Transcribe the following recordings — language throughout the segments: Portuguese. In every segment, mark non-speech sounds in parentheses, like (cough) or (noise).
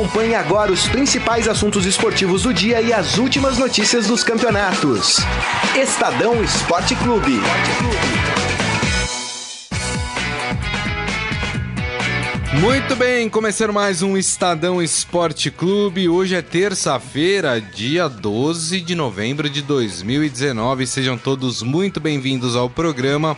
Acompanhe agora os principais assuntos esportivos do dia e as últimas notícias dos campeonatos. Estadão Esporte Clube. Muito bem, começando mais um Estadão Esporte Clube. Hoje é terça-feira, dia 12 de novembro de 2019. Sejam todos muito bem-vindos ao programa.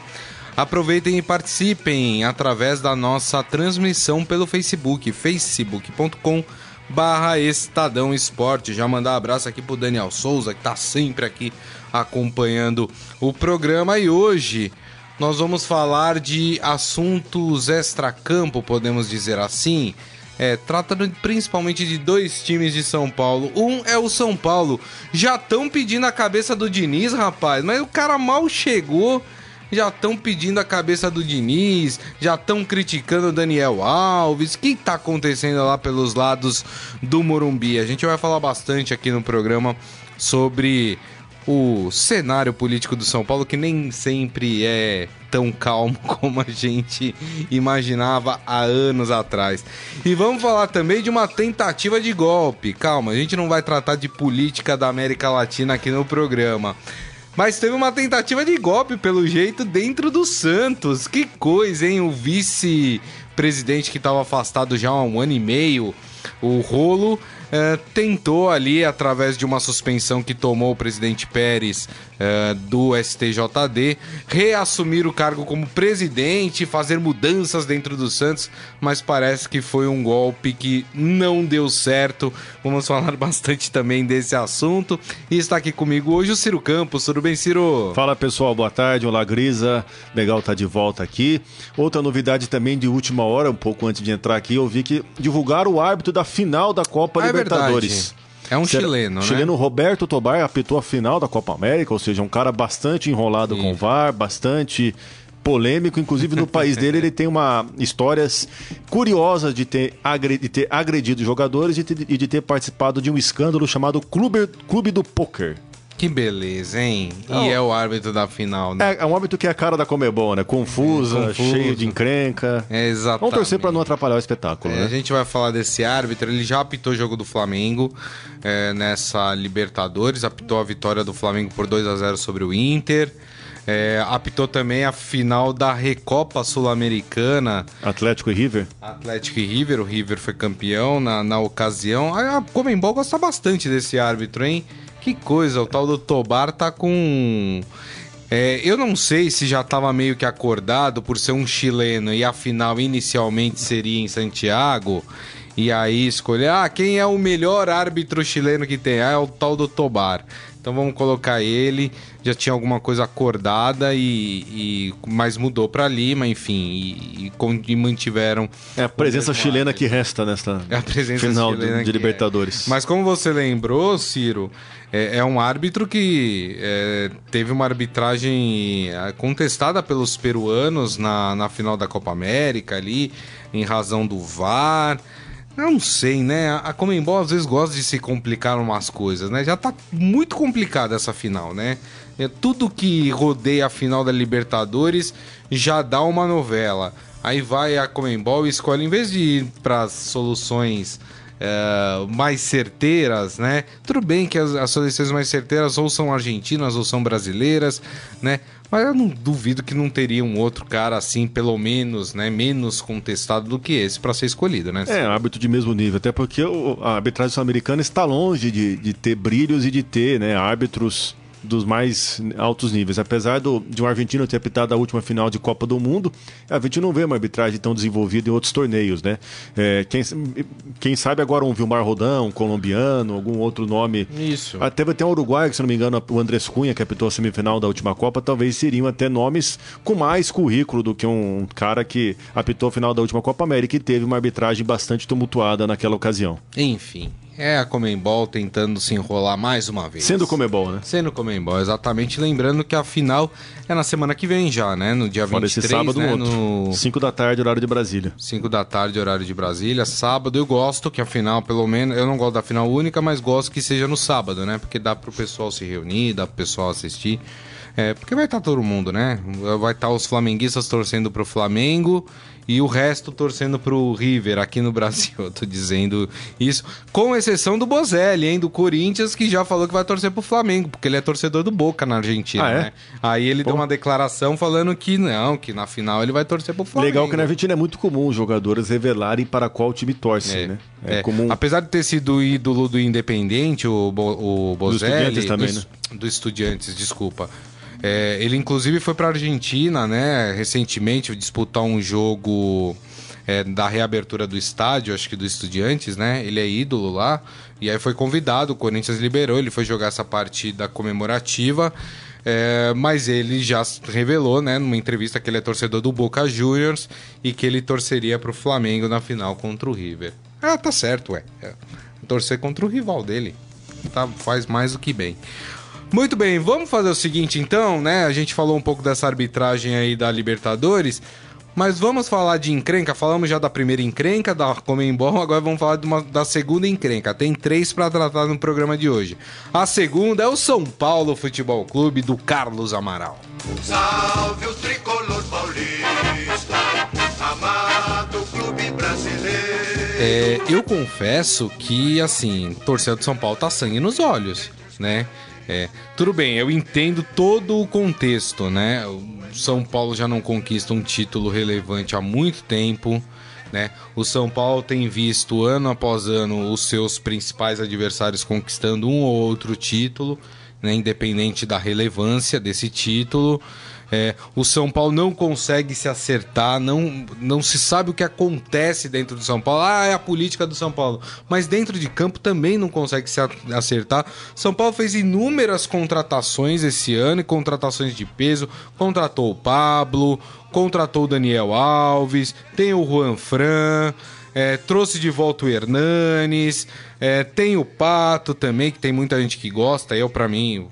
Aproveitem e participem através da nossa transmissão pelo Facebook, facebook.com barra Estadão Esporte. Já mandar um abraço aqui pro Daniel Souza, que tá sempre aqui acompanhando o programa. E hoje nós vamos falar de assuntos extracampo, podemos dizer assim. É, trata principalmente de dois times de São Paulo. Um é o São Paulo. Já estão pedindo a cabeça do Diniz, rapaz, mas o cara mal chegou. Já estão pedindo a cabeça do Diniz, já estão criticando o Daniel Alves. O que está acontecendo lá pelos lados do Morumbi? A gente vai falar bastante aqui no programa sobre o cenário político do São Paulo, que nem sempre é tão calmo (laughs) como a gente imaginava há anos atrás. E vamos falar também de uma tentativa de golpe. Calma, a gente não vai tratar de política da América Latina aqui no programa. Mas teve uma tentativa de golpe, pelo jeito, dentro do Santos. Que coisa, hein? O vice-presidente que estava afastado já há um ano e meio, o Rolo, eh, tentou ali, através de uma suspensão que tomou o presidente Pérez uh, do STJD, reassumir o cargo como presidente, fazer mudanças dentro do Santos, mas parece que foi um golpe que não deu certo. Vamos (laughs) falar bastante também desse assunto. E está aqui comigo hoje o Ciro Campos. Tudo bem, Ciro? Fala pessoal, boa tarde. Olá, Grisa. Legal estar tá de volta aqui. Outra novidade também de última hora, um pouco antes de entrar aqui, eu vi que divulgaram o árbitro da final da Copa ah, Libertadores. Verdade. É um Será, chileno, né? Chileno Roberto Tobar apitou a final da Copa América, ou seja, um cara bastante enrolado Sim. com o VAR, bastante polêmico. Inclusive, no país dele, ele tem uma histórias curiosas de ter, agredido, de ter agredido jogadores e de, e de ter participado de um escândalo chamado Clube, Clube do Poker. Que beleza, hein? Não. E é o árbitro da final, né? É, é um árbitro que é a cara da Comebol, né? Confusa, é, cheio de encrenca. É, exatamente. Vamos torcer para não atrapalhar o espetáculo, é, né? A gente vai falar desse árbitro, ele já apitou o jogo do Flamengo é, nessa Libertadores, apitou a vitória do Flamengo por 2 a 0 sobre o Inter. É, apitou também a final da Recopa Sul-Americana. Atlético e River? Atlético e River, o River foi campeão na, na ocasião. A Comembol gosta bastante desse árbitro, hein? Que coisa, o tal do Tobar tá com. É, eu não sei se já estava meio que acordado por ser um chileno e a final inicialmente seria em Santiago. E aí escolher, ah, quem é o melhor árbitro chileno que tem? Ah, é o tal do Tobar. Então vamos colocar ele. Já tinha alguma coisa acordada e, e mas mudou para Lima, enfim, e, e, mantiveram. É a presença chilena que resta nesta é final de, de Libertadores. É. Mas como você lembrou, Ciro, é, é um árbitro que é, teve uma arbitragem é, contestada pelos peruanos na, na final da Copa América ali, em razão do VAR. Não sei, né? A Comembol às vezes gosta de se complicar umas coisas, né? Já tá muito complicada essa final, né? É, tudo que rodeia a final da Libertadores já dá uma novela. Aí vai a Comembol e escolhe, em vez de ir para soluções é, mais certeiras, né? Tudo bem que as, as soluções mais certeiras ou são argentinas ou são brasileiras, né? Mas eu não duvido que não teria um outro cara assim, pelo menos, né, menos contestado do que esse para ser escolhido, né? É, árbitro de mesmo nível, até porque a arbitragem sul-americana está longe de, de ter brilhos e de ter, né, árbitros dos mais altos níveis. Apesar do, de um argentino ter apitado a última final de Copa do Mundo, a gente não vê uma arbitragem tão desenvolvida em outros torneios, né? É, quem, quem sabe agora um Vilmar Rodão, um colombiano, algum outro nome. Isso. Até vai ter um uruguaio, se não me engano, o Andrés Cunha, que apitou a semifinal da última Copa, talvez seriam até nomes com mais currículo do que um cara que apitou a final da última Copa América e teve uma arbitragem bastante tumultuada naquela ocasião. Enfim, é a Comembol tentando se enrolar mais uma vez. Sendo Comembol, né? Sendo Comembol, exatamente. Lembrando que a final é na semana que vem já, né? No dia Fora 23, esse sábado, né? No... 5 da tarde, horário de Brasília. 5 da tarde, horário de Brasília. Sábado eu gosto que a final, pelo menos... Eu não gosto da final única, mas gosto que seja no sábado, né? Porque dá pro pessoal se reunir, dá pro pessoal assistir. É, porque vai estar todo mundo, né? Vai estar os flamenguistas torcendo pro Flamengo e o resto torcendo pro River aqui no Brasil. (laughs) Eu tô dizendo isso, com exceção do Bozelli, hein, do Corinthians, que já falou que vai torcer pro Flamengo, porque ele é torcedor do Boca na Argentina, Ah, é? né? Aí ele Pô. deu uma declaração falando que não, que na final ele vai torcer pro Flamengo. Legal que na Argentina é muito comum os jogadores revelarem para qual time torcem, É, né? é. comum. Apesar de ter sido ídolo do Independente, o, Bo, o Bozelli... Estudiantes também, do, né? Do Estudiantes, desculpa. É, ele inclusive foi pra Argentina, né, recentemente, disputar um jogo é, da reabertura do estádio, acho que do Estudiantes, né? Ele é ídolo lá. E aí foi convidado, o Corinthians liberou, ele foi jogar essa partida comemorativa. É, mas ele já revelou, né, numa entrevista que ele é torcedor do Boca Juniors e que ele torceria pro Flamengo na final contra o River. Ah, tá certo, ué. É, torcer contra o rival dele. Tá, faz mais do que bem. Muito bem, vamos fazer o seguinte então, né? A gente falou um pouco dessa arbitragem aí da Libertadores, mas vamos falar de encrenca. Falamos já da primeira encrenca, da Comembol, (laughs) agora vamos falar uma- da segunda encrenca. Tem três para tratar no programa de hoje. A segunda é o São Paulo Futebol Clube do Carlos Amaral. Salve o tricolor paulista, amado clube brasileiro. É, eu confesso que, assim, torcedor do São Paulo tá sangue nos olhos, né? É, tudo bem, eu entendo todo o contexto, né? O São Paulo já não conquista um título relevante há muito tempo, né? O São Paulo tem visto ano após ano os seus principais adversários conquistando um ou outro título, né? Independente da relevância desse título. É, o São Paulo não consegue se acertar, não, não se sabe o que acontece dentro do São Paulo. Ah, é a política do São Paulo. Mas dentro de campo também não consegue se acertar. São Paulo fez inúmeras contratações esse ano, contratações de peso. Contratou o Pablo, contratou o Daniel Alves, tem o Juan Fran. é, trouxe de volta o Hernanes, é, tem o Pato também, que tem muita gente que gosta. Eu, pra mim,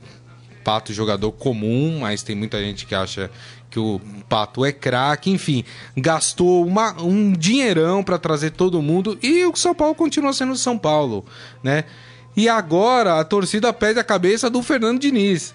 Pato jogador comum, mas tem muita gente que acha que o Pato é craque, enfim, gastou uma- um dinheirão para trazer todo mundo e o São Paulo continua sendo São Paulo, né? E agora a torcida pede a cabeça do Fernando Diniz.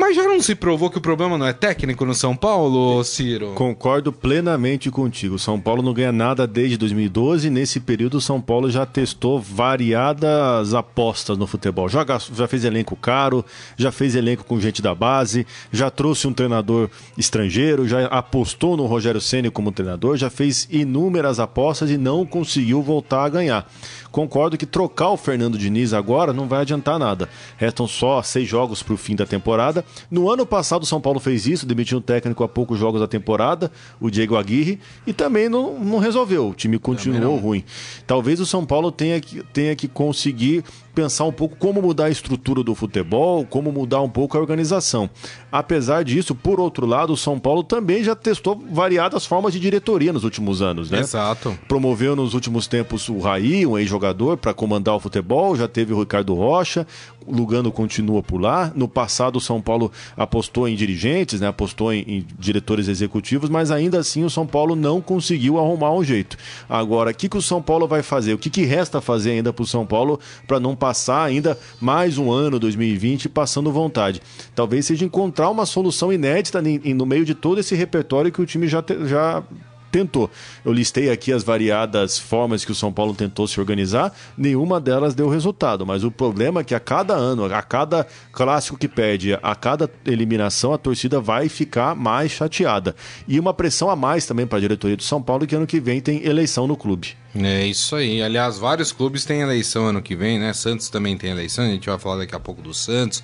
Mas já não se provou que o problema não é técnico no São Paulo, Ciro? Concordo plenamente contigo. São Paulo não ganha nada desde 2012. Nesse período, São Paulo já testou variadas apostas no futebol. Já, já fez elenco caro, já fez elenco com gente da base, já trouxe um treinador estrangeiro, já apostou no Rogério Ceni como treinador, já fez inúmeras apostas e não conseguiu voltar a ganhar. Concordo que trocar o Fernando Diniz agora não vai adiantar nada. Restam só seis jogos para o fim da temporada. No ano passado, o São Paulo fez isso, demitiu um técnico a poucos jogos da temporada, o Diego Aguirre, e também não, não resolveu. O time continuou ruim. Talvez o São Paulo tenha que, tenha que conseguir pensar um pouco como mudar a estrutura do futebol, como mudar um pouco a organização. Apesar disso, por outro lado, o São Paulo também já testou variadas formas de diretoria nos últimos anos, né? Exato. promoveu nos últimos tempos o Raí, um ex-jogador, para comandar o futebol. Já teve o Ricardo Rocha, Lugano continua por lá. No passado, o São Paulo apostou em dirigentes, né? apostou em, em diretores executivos, mas ainda assim o São Paulo não conseguiu arrumar um jeito. Agora, o que, que o São Paulo vai fazer? O que, que resta fazer ainda para o São Paulo para não passar ainda mais um ano, 2020, passando vontade? Talvez seja encontrar uma solução inédita no meio de todo esse repertório que o time já, te- já tentou. Eu listei aqui as variadas formas que o São Paulo tentou se organizar, nenhuma delas deu resultado, mas o problema é que a cada ano, a cada clássico que perde, a cada eliminação, a torcida vai ficar mais chateada. E uma pressão a mais também para a diretoria do São Paulo, que ano que vem tem eleição no clube. É isso aí. Aliás, vários clubes têm eleição ano que vem, né? Santos também tem eleição, a gente vai falar daqui a pouco do Santos.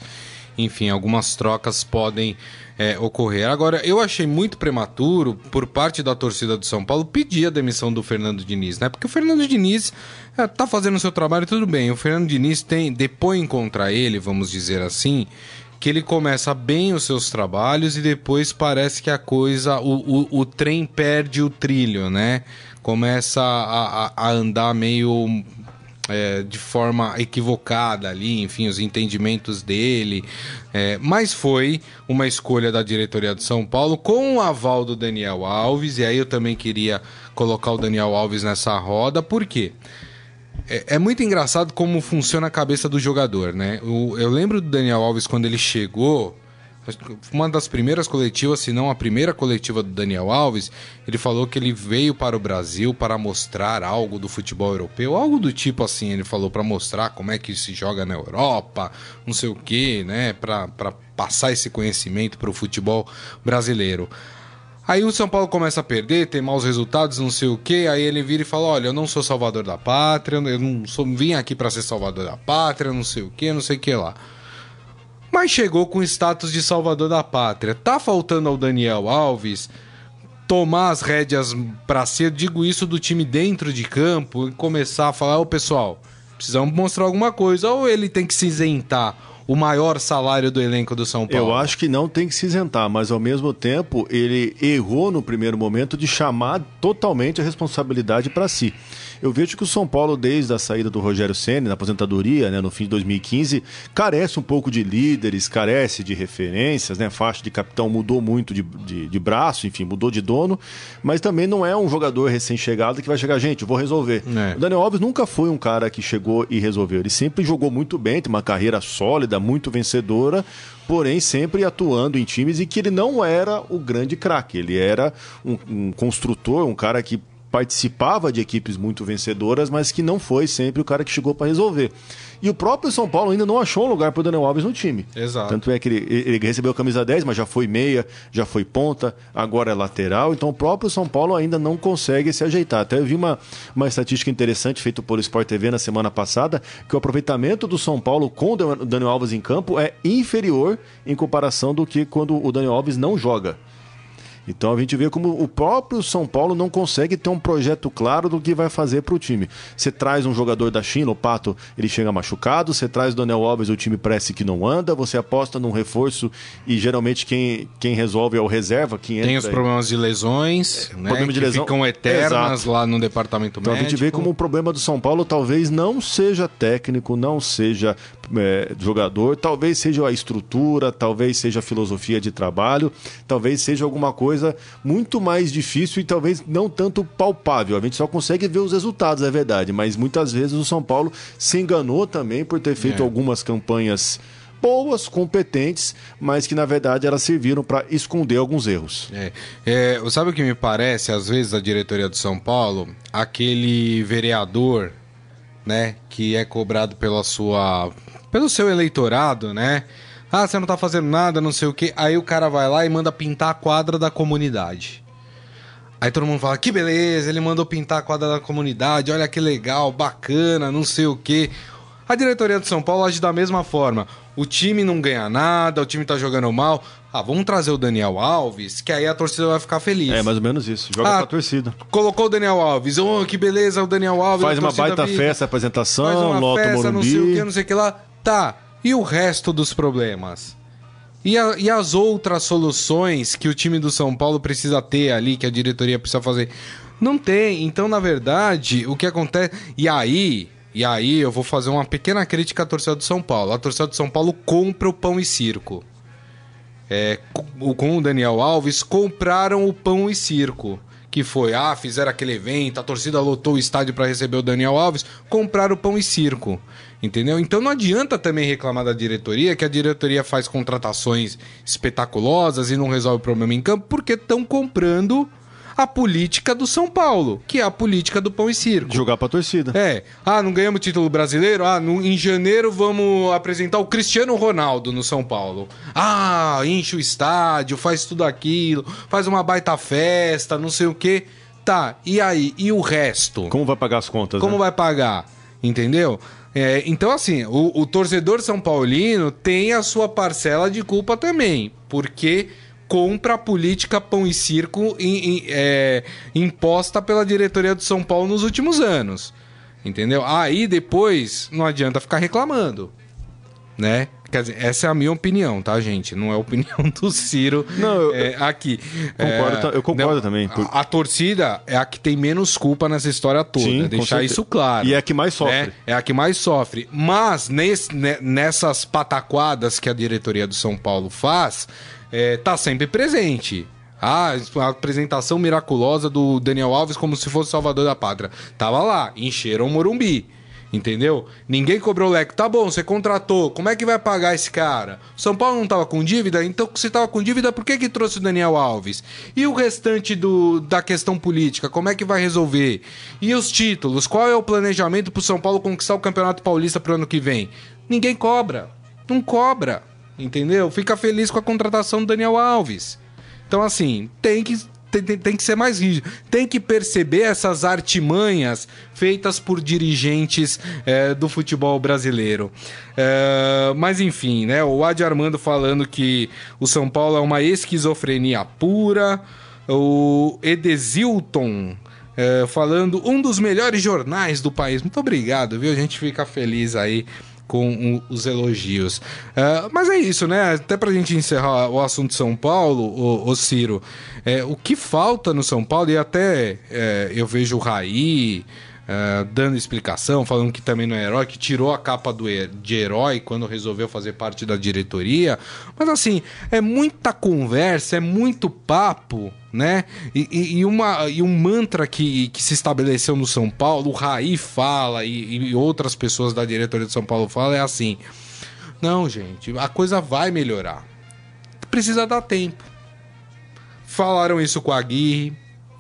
Enfim, algumas trocas podem é, ocorrer. Agora, eu achei muito prematuro, por parte da torcida do São Paulo, pedir a demissão do Fernando Diniz, né? Porque o Fernando Diniz é, tá fazendo o seu trabalho, tudo bem. O Fernando Diniz tem, depõe contra ele, vamos dizer assim, que ele começa bem os seus trabalhos e depois parece que a coisa, o, o, o trem perde o trilho, né? Começa a, a, a andar meio é, de forma equivocada ali, enfim, os entendimentos dele. É, mas foi uma escolha da diretoria de São Paulo com o aval do Daniel Alves, e aí eu também queria colocar o Daniel Alves nessa roda, por quê? É, é muito engraçado como funciona a cabeça do jogador, né? O- eu lembro do Daniel Alves quando ele chegou. Uma das primeiras coletivas, se não a primeira coletiva do Daniel Alves, ele falou que ele veio para o Brasil para mostrar algo do futebol europeu, algo do tipo assim, ele falou para mostrar como é que se joga na Europa, não sei o que, né, para passar esse conhecimento para o futebol brasileiro. Aí o São Paulo começa a perder, tem maus resultados, não sei o que. Aí ele vira e fala: Olha, eu não sou salvador da pátria, eu não sou, vim aqui para ser salvador da pátria, não sei o que, não sei o que lá. Mas chegou com status de salvador da pátria. Tá faltando ao Daniel Alves tomar as rédeas pra ser, digo isso do time dentro de campo e começar a falar: Ô pessoal, precisamos mostrar alguma coisa. Ou ele tem que se isentar o maior salário do elenco do São Paulo? Eu acho que não tem que se isentar, mas ao mesmo tempo ele errou no primeiro momento de chamar totalmente a responsabilidade para si. Eu vejo que o São Paulo, desde a saída do Rogério Senna, na aposentadoria, né, no fim de 2015, carece um pouco de líderes, carece de referências, né? Faixa de capitão mudou muito de, de, de braço, enfim, mudou de dono, mas também não é um jogador recém-chegado que vai chegar, gente, vou resolver. É. O Daniel Alves nunca foi um cara que chegou e resolveu. Ele sempre jogou muito bem, tem uma carreira sólida, muito vencedora, porém sempre atuando em times em que ele não era o grande craque. Ele era um, um construtor, um cara que participava de equipes muito vencedoras, mas que não foi sempre o cara que chegou para resolver. E o próprio São Paulo ainda não achou um lugar para o Daniel Alves no time. Exato. Tanto é que ele, ele recebeu a camisa 10, mas já foi meia, já foi ponta, agora é lateral. Então o próprio São Paulo ainda não consegue se ajeitar. Até eu vi uma, uma estatística interessante feita por Sport TV na semana passada, que o aproveitamento do São Paulo com o Daniel Alves em campo é inferior em comparação do que quando o Daniel Alves não joga. Então a gente vê como o próprio São Paulo não consegue ter um projeto claro do que vai fazer para o time. Você traz um jogador da China, o Pato, ele chega machucado, você traz o Daniel Alves, o time parece que não anda, você aposta num reforço e geralmente quem, quem resolve é o reserva, quem Tem os problemas de lesões, né, problema de que lesão. ficam eternas Exato. lá no departamento Então a médico. gente vê como o problema do São Paulo talvez não seja técnico, não seja é, jogador, talvez seja a estrutura, talvez seja a filosofia de trabalho, talvez seja alguma coisa muito mais difícil e talvez não tanto palpável. A gente só consegue ver os resultados, é verdade, mas muitas vezes o São Paulo se enganou também por ter feito É. algumas campanhas boas, competentes, mas que na verdade elas serviram para esconder alguns erros. É, é, sabe o que me parece, às vezes, da diretoria do São Paulo? Aquele vereador, né, que é cobrado pela sua. Pelo seu eleitorado, né? Ah, você não tá fazendo nada, não sei o quê. Aí o cara vai lá e manda pintar a quadra da comunidade. Aí todo mundo fala, que beleza, ele mandou pintar a quadra da comunidade, olha que legal, bacana, não sei o quê. A diretoria do São Paulo age da mesma forma. O time não ganha nada, o time tá jogando mal. Ah, vamos trazer o Daniel Alves, que aí a torcida vai ficar feliz. É mais ou menos isso. Joga Ah, pra torcida. Colocou o Daniel Alves. Oh, que beleza, o Daniel Alves. Faz uma baita vive. festa, Faz apresentação, uma lota o festa, não sei o Morumbi. que, não sei o que lá. Tá. E o resto dos problemas? E, a- e as outras soluções que o time do São Paulo precisa ter ali, que a diretoria precisa fazer? Não tem. Então, na verdade, o que acontece. E aí. E aí, eu vou fazer uma pequena crítica à torcida do São Paulo. A torcida do São Paulo compra o pão e circo. É, com o Daniel Alves, compraram o pão e circo. Que foi, ah, fizeram aquele evento, a torcida lotou o estádio para receber o Daniel Alves, compraram pão e circo. Entendeu? Então não adianta também reclamar da diretoria, que a diretoria faz contratações espetaculosas e não resolve o problema em campo, porque estão comprando a política do São Paulo, que é a política do pão e circo. Jogar pra torcida. É. Ah, não ganhamos título brasileiro? Ah, no- em janeiro vamos apresentar o Cristiano Ronaldo no São Paulo. Ah, enche o estádio, faz tudo aquilo, faz uma baita festa, não sei o quê. Tá, e aí? E o resto? Como vai pagar as contas? Como né? vai pagar? Entendeu? É, então, assim, o, o torcedor São Paulino tem a sua parcela de culpa também, porque compra a política pão e circo em- em- é, imposta pela diretoria do São Paulo nos últimos anos. Entendeu? Aí depois não adianta ficar reclamando. Né? Quer dizer, essa é a minha opinião, tá, gente? Não é a opinião (laughs) do Ciro Não, eu- é, aqui. Concordo É, eu concordo não, também, por- A, a torcida é a que tem menos culpa nessa história toda. Sim, deixar isso claro. E é a que mais sofre. né? É a que mais sofre. Mas nesse- ne- nessas pataquadas que a diretoria do São Paulo faz, é, tá sempre presente. Ah, a apresentação miraculosa do Daniel Alves como se fosse Salvador da Pátria. Tava lá, encheram o Morumbi. Entendeu? Ninguém cobrou leque. Tá bom, você contratou. Como é que vai pagar esse cara? São Paulo não tava com dívida? Então, se tava com dívida, por que que trouxe o Daniel Alves? E o restante do, da questão política? Como é que vai resolver? E os títulos? Qual é o planejamento pro São Paulo conquistar o Campeonato Paulista pro ano que vem? Ninguém cobra. Não cobra. Entendeu? Fica feliz com a contratação do Daniel Alves. Então, assim, tem que tem, tem, que ser mais rígido. Tem que perceber essas artimanhas feitas por dirigentes é, do futebol brasileiro. É, mas enfim, né? O Adi Armando falando que o São Paulo é uma esquizofrenia pura. O Edesilton é, falando um dos melhores jornais do país. Muito obrigado, viu? A gente fica feliz aí com os elogios. Uh, mas é isso, né? Até pra gente encerrar o assunto São Paulo, o, o Ciro, é, o que falta no São Paulo, e até é, eu vejo o Raí. Uh, dando explicação, falando que também não é herói, que tirou a capa do, de herói quando resolveu fazer parte da diretoria. Mas assim, é muita conversa, é muito papo, né? E, e, uma, e um mantra que, que se estabeleceu no São Paulo, o Raí fala e, e outras pessoas da diretoria de São Paulo falam, é assim: não, gente, a coisa vai melhorar. Precisa dar tempo. Falaram isso com a Aguirre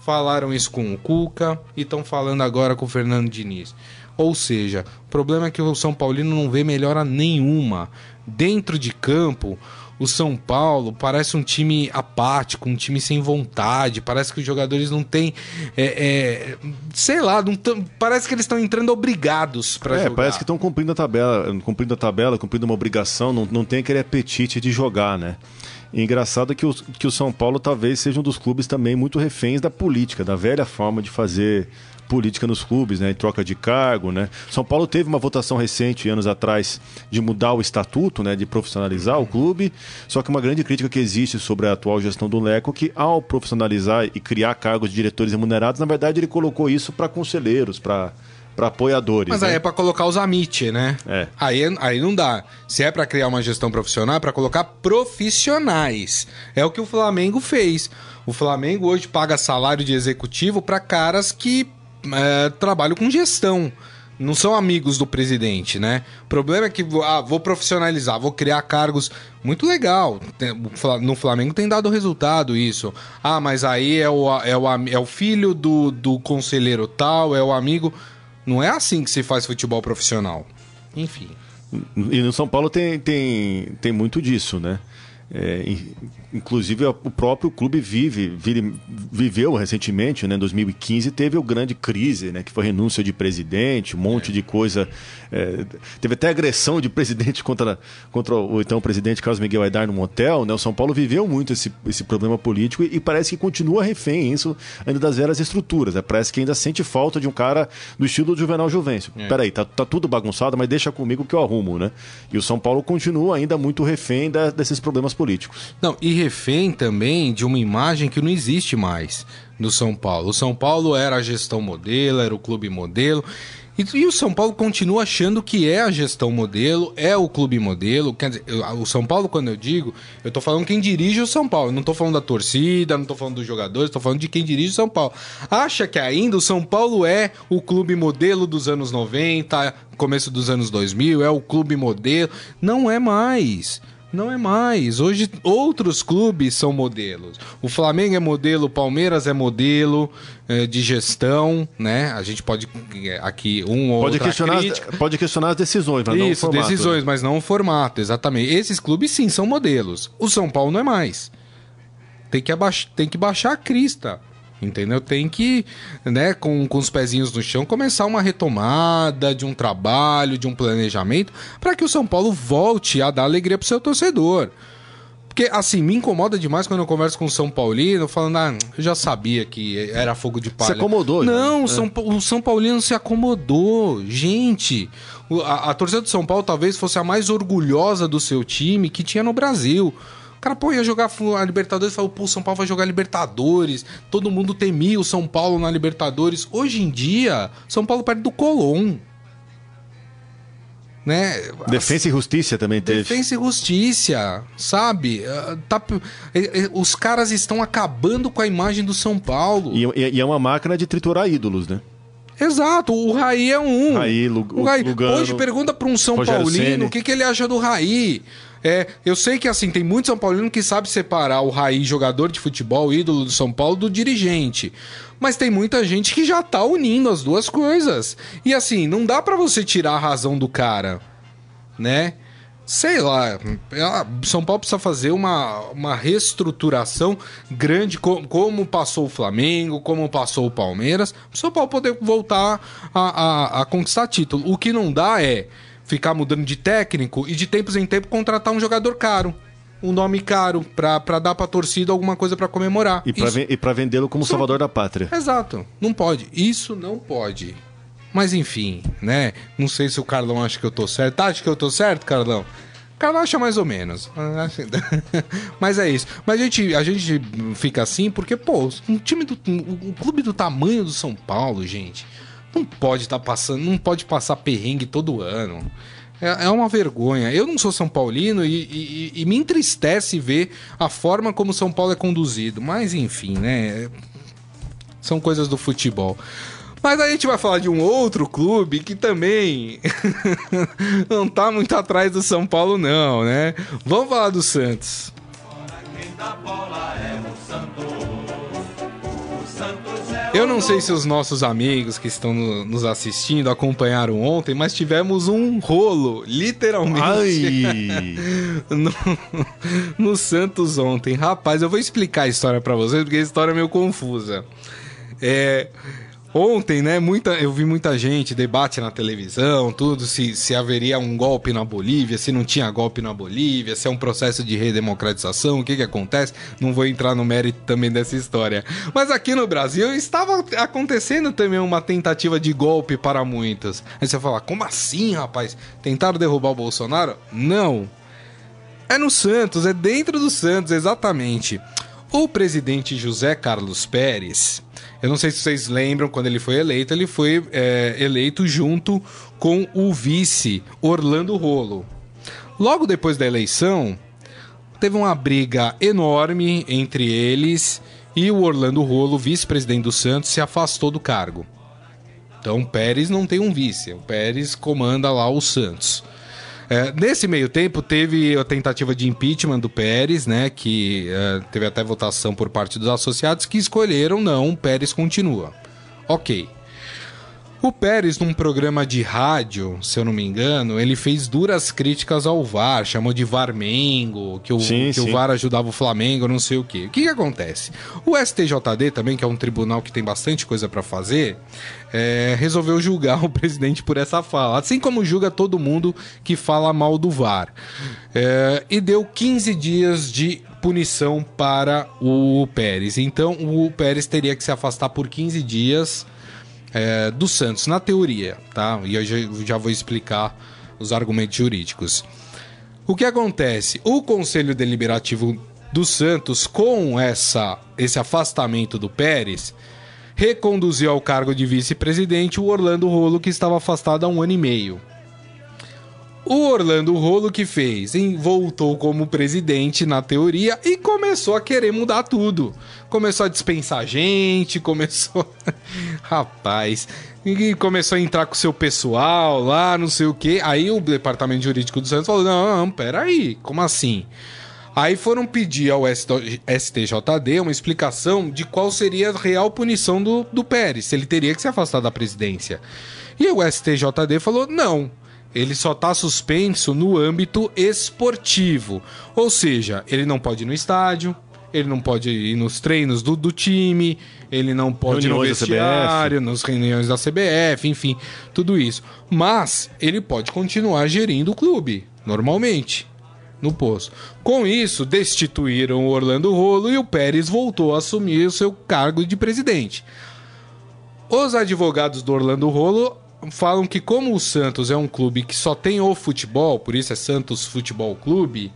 falaram isso com o Cuca e estão falando agora com o Fernando Diniz. Ou seja, o problema é que o São Paulino não vê melhora nenhuma. Dentro de campo, o São Paulo parece um time apático, um time sem vontade. Parece que os jogadores não têm. É, é, sei lá, tão, parece que eles estão entrando obrigados para é, jogar. Parece que estão cumprindo a tabela, cumprindo a tabela, cumprindo uma obrigação, não, não tem aquele apetite de jogar, né? Engraçado que o, que o São Paulo talvez seja um dos clubes também muito reféns da política, da velha forma de fazer política nos clubes, né, em troca de cargo, né. São Paulo teve uma votação recente, anos atrás, de mudar o estatuto, né, de profissionalizar o clube. Só que uma grande crítica que existe sobre a atual gestão do Leco, que ao profissionalizar e criar cargos de diretores remunerados, na verdade ele colocou isso para conselheiros, para para apoiadores. Mas né? aí é para colocar os amit, né? É. Aí, aí não dá. Se é para criar uma gestão profissional, é para colocar profissionais. É o que o Flamengo fez. O Flamengo hoje paga salário de executivo para caras que é, trabalham com gestão. Não são amigos do presidente, né? O problema é que ah, vou profissionalizar, vou criar cargos. Muito legal. No Flamengo tem dado resultado isso. Ah, mas aí é o, é o, é o filho do, do conselheiro tal, é o amigo. Não é assim que se faz futebol profissional. Enfim. E no São Paulo tem, tem, tem muito disso, né? É, inclusive o próprio clube vive, vive, viveu recentemente, né, em 2015 teve o grande crise, né, que foi renúncia de presidente, um monte de coisa, é, teve até agressão de presidente (laughs) contra, contra o então presidente Carlos Miguel Aidar no motel, né, o São Paulo viveu muito esse, esse problema político e, e parece que continua refém isso ainda das velhas estruturas, né, parece que ainda sente falta de um cara do estilo do Juvenal Juvencio. É. Peraí, tá, tá tudo bagunçado, mas deixa comigo que eu arrumo, né? E o São Paulo continua ainda muito refém da, desses problemas políticos. Não, e refém também de uma imagem que não existe mais no São Paulo. O São Paulo era a gestão modelo, era o clube modelo. E, e, o São Paulo continua achando que é a gestão modelo, é o clube modelo. Quer dizer, o São Paulo, quando eu digo, eu tô falando quem dirige o São Paulo. Eu não tô falando da torcida, não tô falando dos jogadores, tô falando de quem dirige o São Paulo. Acha que ainda o São Paulo é o clube modelo dos anos 90, começo dos anos 2000, é o clube modelo. Não é mais. Não é mais. Hoje outros clubes são modelos. O Flamengo é modelo, o Palmeiras é modelo é, de gestão, né? A gente pode é, aqui um ou pode questionar crítica. As, pode questionar as decisões, mas Isso, não o formato. decisões, mas não o formato, exatamente. Esses clubes sim são modelos. O São Paulo não é mais. Tem que, abaixar, tem que baixar a crista. Entendeu? Tem que, né, com, com os pezinhos no chão, começar uma retomada de um trabalho, de um planejamento, para que o São Paulo volte a dar alegria pro seu torcedor. Porque, assim, me incomoda demais quando eu converso com o São Paulino, falando, ah, eu já sabia que era fogo de palha. Se acomodou, Não, o, São, o São Paulino se acomodou. Gente, a, a torcida do São Paulo talvez fosse a mais orgulhosa do seu time que tinha no Brasil cara, pô, ia jogar a Libertadores e falou, pô, o São Paulo vai jogar Libertadores. Todo mundo temia o São Paulo na Libertadores. Hoje em dia, São Paulo perde do Colón. Né? Defesa e Justiça também teve. Defesa e Justiça, sabe? Ah, tá, os caras estão acabando com a imagem do São Paulo. E, e é uma máquina de triturar ídolos, né? Exato, o Raí é um. Raí, Lu- o Raí. Lugano, Hoje pergunta para um São Rogério Paulino Ceni. o que, que ele acha do Raí. É, eu sei que assim, tem muito São Paulino que sabe separar o Raí, jogador de futebol, ídolo do São Paulo, do dirigente. Mas tem muita gente que já tá unindo as duas coisas. E assim, não dá pra você tirar a razão do cara, né? Sei lá, São Paulo precisa fazer uma, uma reestruturação grande, co- como passou o Flamengo, como passou o Palmeiras, o São Paulo poder voltar a, a, a conquistar título. O que não dá é ficar mudando de técnico e de tempos em tempo contratar um jogador caro, um nome caro, pra, pra dar pra torcida alguma coisa pra comemorar. E pra, Isso- ven- pra vendê-lo como salvador da pátria. Exato, não pode. Isso não pode. Mas enfim, né? Não sei se o Carlão acha que eu tô certo. Acha que eu tô certo, Carlão? O Carlão acha mais ou menos. (laughs) Mas é isso. Mas a gente, a gente fica assim porque, pô, um time do. Um clube do tamanho do São Paulo, gente, não pode estar passando. Não pode passar perrengue todo ano. É, é uma vergonha. Eu não sou São Paulino e, e- e me entristece ver a forma como São Paulo é conduzido. Mas enfim, né? São coisas do futebol. Mas a gente vai falar de um outro clube que também (laughs) não tá muito atrás do São Paulo, não, né? Vamos falar do Santos. Eu não sei se os nossos amigos que estão no- nos assistindo acompanharam ontem, mas tivemos um rolo, literalmente. Ai! (laughs) no, no Santos ontem. Rapaz, eu vou explicar a história pra vocês, porque a história é meio confusa. É, ontem, né, muita, eu vi muita gente, debate na televisão, tudo, se, se haveria um golpe na Bolívia, se não tinha golpe na Bolívia, se é um processo de redemocratização, o que que acontece. Não vou entrar no mérito também dessa história. Mas aqui no Brasil estava acontecendo também uma tentativa de golpe para muitos. Aí você fala, como assim, rapaz? Tentaram derrubar o Bolsonaro? Não. É no Santos, é dentro do Santos, exatamente. O presidente José Carlos Pérez, eu não sei se vocês lembram, quando ele foi eleito, ele foi é, eleito junto com o vice Orlando Rolo. Logo depois da eleição, teve uma briga enorme entre eles e o Orlando Rolo, vice-presidente do Santos, se afastou do cargo. Então o Pérez não tem um vice, o Pérez comanda lá o Santos. É, nesse meio tempo, teve a tentativa de impeachment do Pérez, né? Que é, teve até votação por parte dos associados que escolheram não, o Pérez continua. Ok. O Pérez, num programa de rádio, se eu não me engano, ele fez duras críticas ao VAR, chamou de VARmengo, que o, Sim, que o sim. VAR ajudava o Flamengo, não sei o quê. O que, que acontece? O STJD também, que é um tribunal que tem bastante coisa pra fazer, é, resolveu julgar (laughs) o presidente por essa fala, assim como julga todo mundo que fala mal do VAR. É, e deu 15 dias de punição para o Pérez. Então, o Pérez teria que se afastar por 15 dias é, do Santos, na teoria, tá? E eu já, já vou explicar os argumentos jurídicos. O que acontece? O Conselho Deliberativo do Santos, com essa, esse afastamento do Pérez, reconduziu ao cargo de vice-presidente o Orlando Rolo, que estava afastado há um ano e meio. O Orlando Rolo que fez? Em- Voltou como presidente na teoria e começou a querer mudar tudo. Começou a dispensar gente, (laughs) começou. Rapaz. E começou a entrar com o seu pessoal lá, não sei o quê. Aí o departamento jurídico do Santos falou: não, não, peraí, como assim? Aí foram pedir ao STJD uma explicação de qual seria a real punição do, do Pérez, se ele teria que se afastar da presidência. E o STJD falou: não, ele só está suspenso no âmbito esportivo. Ou seja, ele não pode ir no estádio, ele não pode ir nos treinos do, do time, ele não pode ir no Reuniões vestiário, nas reuniões da CBF, enfim, tudo isso. Mas ele pode continuar gerindo o clube, normalmente no posto. Com isso, destituíram o Orlando Rolo e o Pérez voltou a assumir o seu cargo de presidente. Os advogados do Orlando Rolo falam que como o Santos é um clube que só tem o futebol, por isso é Santos Futebol Clube,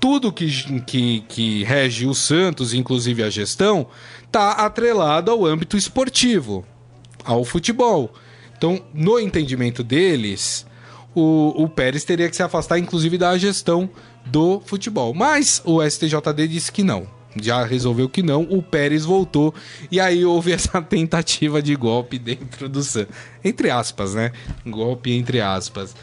tudo que, que, que rege o Santos, inclusive a gestão, tá atrelado ao âmbito esportivo, ao futebol. Então, no entendimento deles, o, o Pérez teria que se afastar, inclusive, da gestão do futebol. Mas o STJD disse que não. Já resolveu que não, o Pérez voltou e aí houve (laughs) essa tentativa de golpe dentro do Santos. Entre aspas, né? Golpe entre aspas.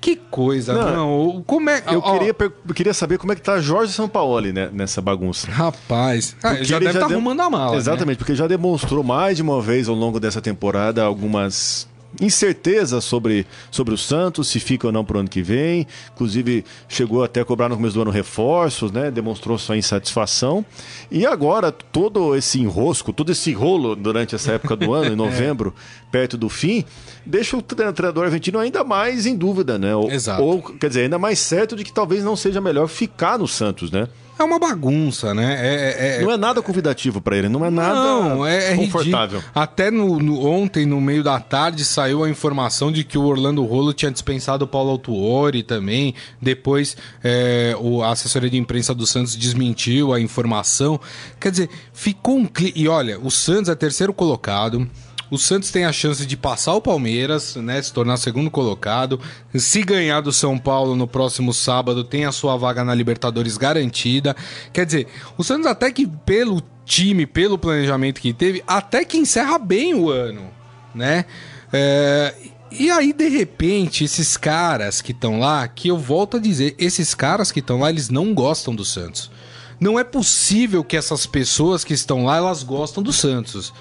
Que coisa, Não, não. Como é. Eu ó, queria, eu queria saber como é que tá Jorge Sampaoli né, nessa bagunça. Rapaz, ah, já deve estar dem- arrumando a mala. né? Exatamente, porque já demonstrou mais de uma vez ao longo dessa temporada algumas incertezas sobre, sobre o Santos, se fica ou não pro ano que vem. Inclusive, chegou até a cobrar no começo do ano reforços, né? Demonstrou sua insatisfação. E agora, todo esse enrosco, todo esse rolo durante essa época do ano, em (laughs) novembro, perto do fim, deixa o tre- treinador argentino ainda mais em dúvida, né? Ou, Exato. ou, quer dizer, ainda mais certo de que talvez não seja melhor ficar no Santos, né? É uma bagunça, né? É, é- é- Não é nada convidativo para ele, não é nada Não, é, é confortável. ridículo. Até no, no- ontem, no meio da tarde, saiu a informação de que o Orlando Rolo tinha dispensado o Paulo Autuori também. Depois, é, o, a assessoria de imprensa do Santos desmentiu a informação. Quer dizer, ficou um clima. E olha, o Santos é terceiro colocado. O Santos tem a chance de passar o Palmeiras, né, se tornar segundo colocado. Se ganhar do São Paulo no próximo sábado, tem a sua vaga na Libertadores garantida. Quer dizer, o Santos até que pelo time, pelo planejamento que teve, até que encerra bem o ano, né? É, e aí, de repente, esses caras que estão lá, que eu volto a dizer, esses caras que estão lá, eles não gostam do Santos. Não é possível que essas pessoas que estão lá, elas gostam do Santos.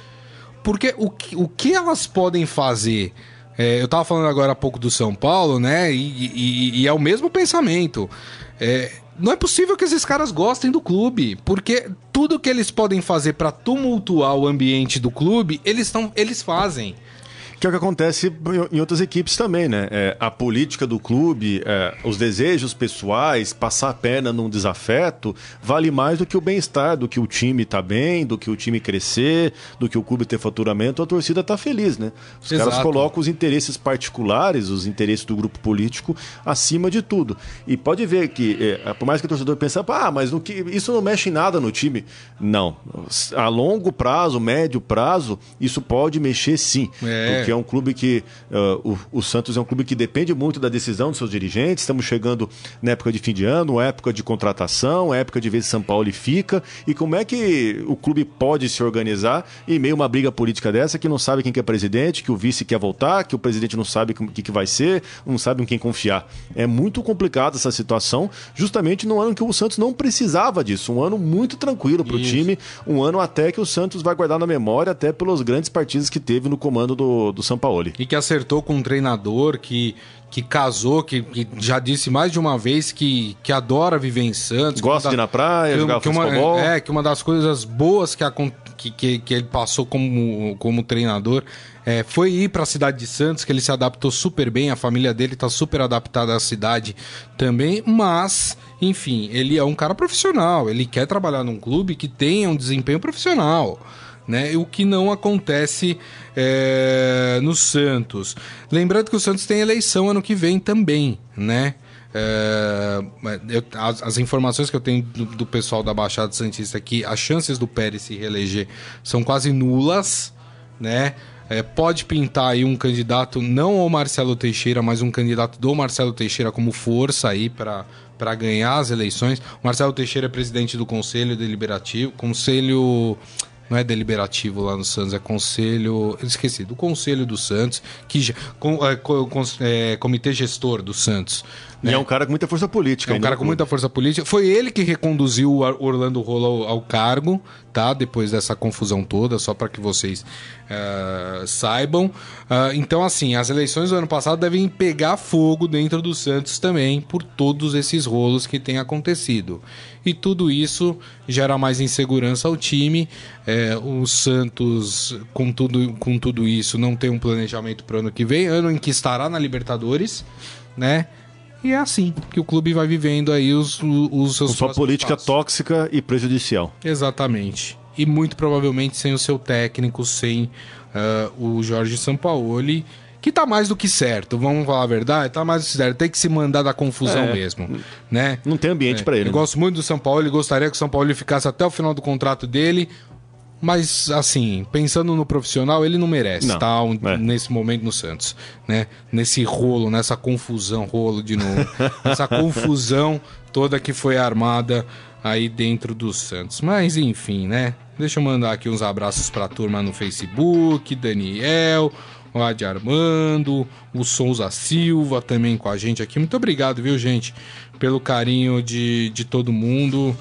Porque o que, o que elas podem fazer? É, eu tava falando agora há pouco do São Paulo, né? E, e- e é o mesmo pensamento. É, não é possível que esses caras gostem do clube, porque tudo que eles podem fazer pra tumultuar o ambiente do clube, eles, tão, eles fazem. Que é o que acontece em- outras equipes também, né? É, a política do clube, é, os desejos pessoais, passar a perna num desafeto, vale mais do que o bem-estar, do que o time tá bem, do que o time crescer, do que o clube ter faturamento, a torcida tá feliz, né? Os caras Exato. colocam os interesses particulares, os interesses do grupo político acima de tudo. E pode ver que, é, por mais que o torcedor pense, ah, mas que, isso não mexe em nada no time. Não. A longo prazo, médio prazo, isso pode mexer sim. É. Porque é um clube que. ah, o, o Santos é um clube que depende muito da decisão dos seus dirigentes. Estamos chegando na época de fim de ano, época de contratação, época de ver se São Paulo fica. E como é que o clube pode se organizar em meio a uma briga política dessa que não sabe quem que é presidente, que o vice quer voltar, que o presidente não sabe o que, que vai ser, não sabe em quem confiar. É muito complicada essa situação, justamente no ano que o Santos não precisava disso. Um ano muito tranquilo para o time, um ano até que o Santos vai guardar na memória, até pelos grandes partidos que teve no comando do, do Sampaoli. E que acertou com um treinador que, que casou, que, que já disse mais de uma vez que, que adora viver em Santos. Gosta de ir na praia, que- jogar que uma. É, que uma das coisas boas que, acon- que, que, que ele passou como, como treinador é, foi ir para a cidade de Santos, que ele se adaptou super bem, a família dele tá super adaptada à cidade também, mas, enfim, ele é um cara profissional, ele quer trabalhar num clube que tenha um desempenho profissional. Né, o que não acontece é, no Santos. Lembrando que o Santos tem eleição ano que vem também, né? É, eu- as, as informações que eu tenho do, do pessoal da Baixada Santista aqui, as chances do Pérez se reeleger são quase nulas, né? É, pode pintar aí um candidato, não o Marcelo Teixeira, mas um candidato do Marcelo Teixeira como força aí para para ganhar as eleições. O Marcelo Teixeira é presidente do Conselho Deliberativo, Conselho não é deliberativo lá no Santos, é conselho. Esqueci, do Conselho do Santos, que com, é, co- cons- é, comitê gestor do Santos. E é um cara com muita força política. É um cara no com muita força política. Foi ele que reconduziu o Orlando Rolo ao, ao cargo, tá? Depois dessa confusão toda, só para que vocês eh, saibam. Ah, então, assim, as eleições do ano passado devem pegar fogo dentro do Santos também, por todos esses rolos que têm acontecido. E tudo isso gera mais insegurança ao time. Eh, o Santos, com tudo, com tudo isso, não tem um planejamento para o ano que vem, ano em que estará na Libertadores, né? E é assim que o clube vai vivendo aí os, os, seus Com sua política passos. tóxica e prejudicial. Exatamente. E muito provavelmente sem o seu técnico, sem ah, o Jorge Sampaoli, que tá mais do que certo, vamos falar a verdade, tá mais do que certo. Tem que se mandar da confusão É. mesmo, né? Não tem ambiente pra ele. Eu né? gosto muito do São Paulo, ele gostaria que o São Paulo ficasse até o final do contrato dele. Mas, assim, pensando no profissional, ele não merece Não, estar um- é. nesse momento no Santos, né? Nesse rolo, nessa confusão, rolo de novo, (laughs) essa confusão toda que foi armada aí dentro do Santos. Mas enfim, né? Deixa eu mandar aqui uns abraços pra turma no Facebook, Daniel, o Adi Armando, o Souza Silva também com a gente aqui. Muito obrigado, viu, gente, pelo carinho de, de todo mundo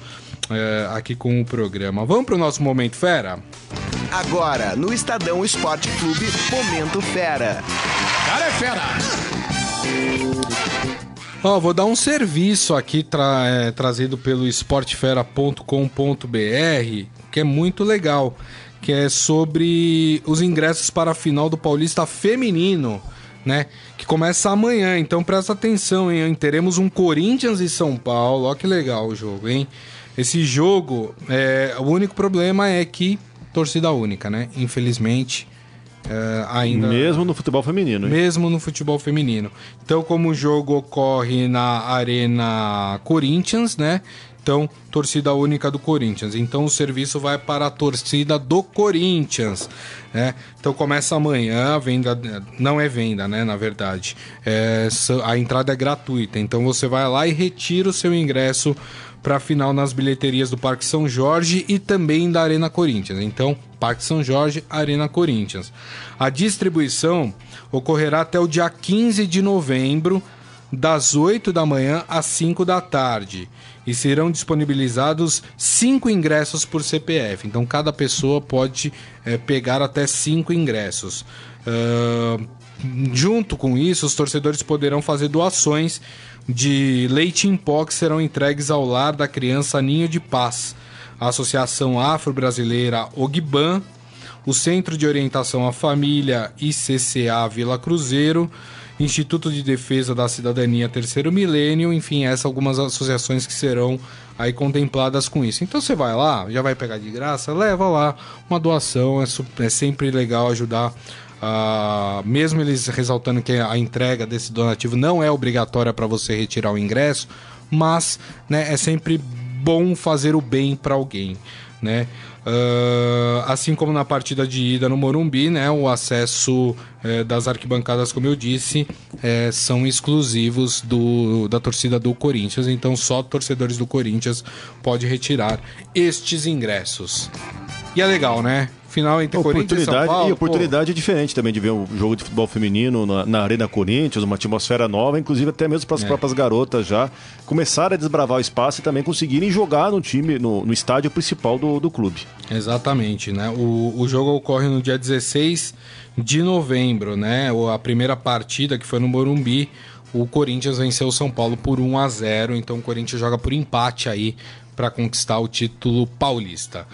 é, aqui com o programa. Vamos pro nosso Momento Fera? Agora, no Estadão Esporte Clube, Momento Fera. Cara é fera! Ó, vou dar um serviço aqui tra- é, trazido pelo esportefera.com.br, que é muito legal, que é sobre os ingressos para a final do Paulista Feminino, né? Que começa amanhã, então presta atenção, hein? Teremos um Corinthians e São Paulo, ó que legal o jogo, hein? Esse jogo, é, o único problema é que torcida única, né? Infelizmente, é, ainda... Mesmo no futebol feminino. hein? Mesmo no futebol feminino. Então, como o jogo ocorre na Arena Corinthians, né? Então, torcida única do Corinthians. Então, o serviço vai para a torcida do Corinthians, né? Então, começa amanhã, a venda não é venda, né? Na verdade, É, a entrada é gratuita. Então, você vai lá e retira o seu ingresso para a final nas bilheterias do Parque São Jorge e também da Arena Corinthians. Então, Parque São Jorge, Arena Corinthians. A distribuição ocorrerá até o dia 15 de novembro, das 8 da manhã às 5 da tarde. E serão disponibilizados cinco ingressos por CPF. Então, cada pessoa pode eh, pegar até cinco ingressos. Ah, junto com isso, os torcedores poderão fazer doações de leite em pó que serão entregues ao lar da criança Ninho de Paz, a Associação Afro-Brasileira Ogban, o Centro de Orientação à Família ICCA Vila Cruzeiro, Instituto de Defesa da Cidadania Terceiro Milênio, enfim, essas algumas associações que serão aí contempladas com isso. Então você vai lá, já vai pegar de graça, leva lá uma doação, é, é sempre legal ajudar ah, mesmo eles ressaltando que a entrega desse donativo não é obrigatória para você retirar o ingresso, mas né, é sempre bom fazer o bem para alguém, né? Ah, assim como na partida de ida no Morumbi, né, o acesso eh, das arquibancadas, como eu disse, eh, são exclusivos do, da torcida do Corinthians, então só torcedores do Corinthians pode retirar estes ingressos. E é legal, né? Final entre Corinthians e São Oportunidade, Paulo. e pô. oportunidade diferente também de ver um jogo de futebol feminino na, na Arena Corinthians, uma atmosfera nova, inclusive até mesmo para as É. próprias garotas já começarem a desbravar o espaço e também conseguirem jogar no time, no, no estádio principal do, do clube. Exatamente, né? O, o jogo ocorre no dia 16 de novembro, né? A primeira partida que foi no Morumbi, o Corinthians venceu o São Paulo por 1 a 0, então o Corinthians joga por empate aí para conquistar o título paulista.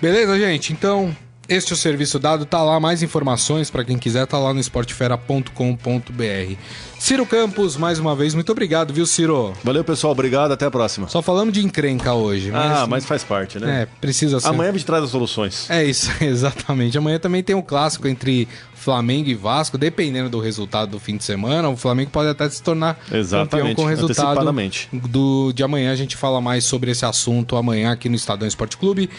Beleza, gente? Então, este é o serviço dado, tá lá mais informações para quem quiser, tá lá no esportefera.com.br. Ciro Campos, mais uma vez, muito obrigado, viu, Ciro? Valeu, pessoal. Obrigado. Até a próxima. Só falamos de encrenca hoje, mas, ah, mas faz parte, né? é, precisa ser. Amanhã a gente traz as soluções. É isso, (laughs) exatamente. Amanhã também tem um clássico entre Flamengo e Vasco, dependendo do resultado do fim de semana, o Flamengo pode até se tornar campeão Exatamente, com o resultado antecipadamente. do, de amanhã. A gente fala mais sobre esse assunto amanhã aqui no Estadão Esporte Clube.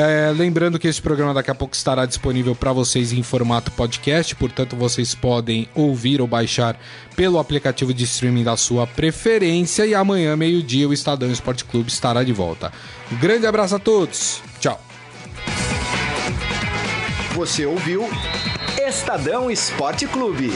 É, lembrando que esse programa daqui a pouco estará disponível para vocês em formato podcast, portanto vocês podem ouvir ou baixar pelo aplicativo de streaming da sua preferência. E amanhã, meio-dia, o Estadão Esporte Clube estará de volta. Grande abraço a todos, tchau. Você ouviu Estadão Esporte Clube.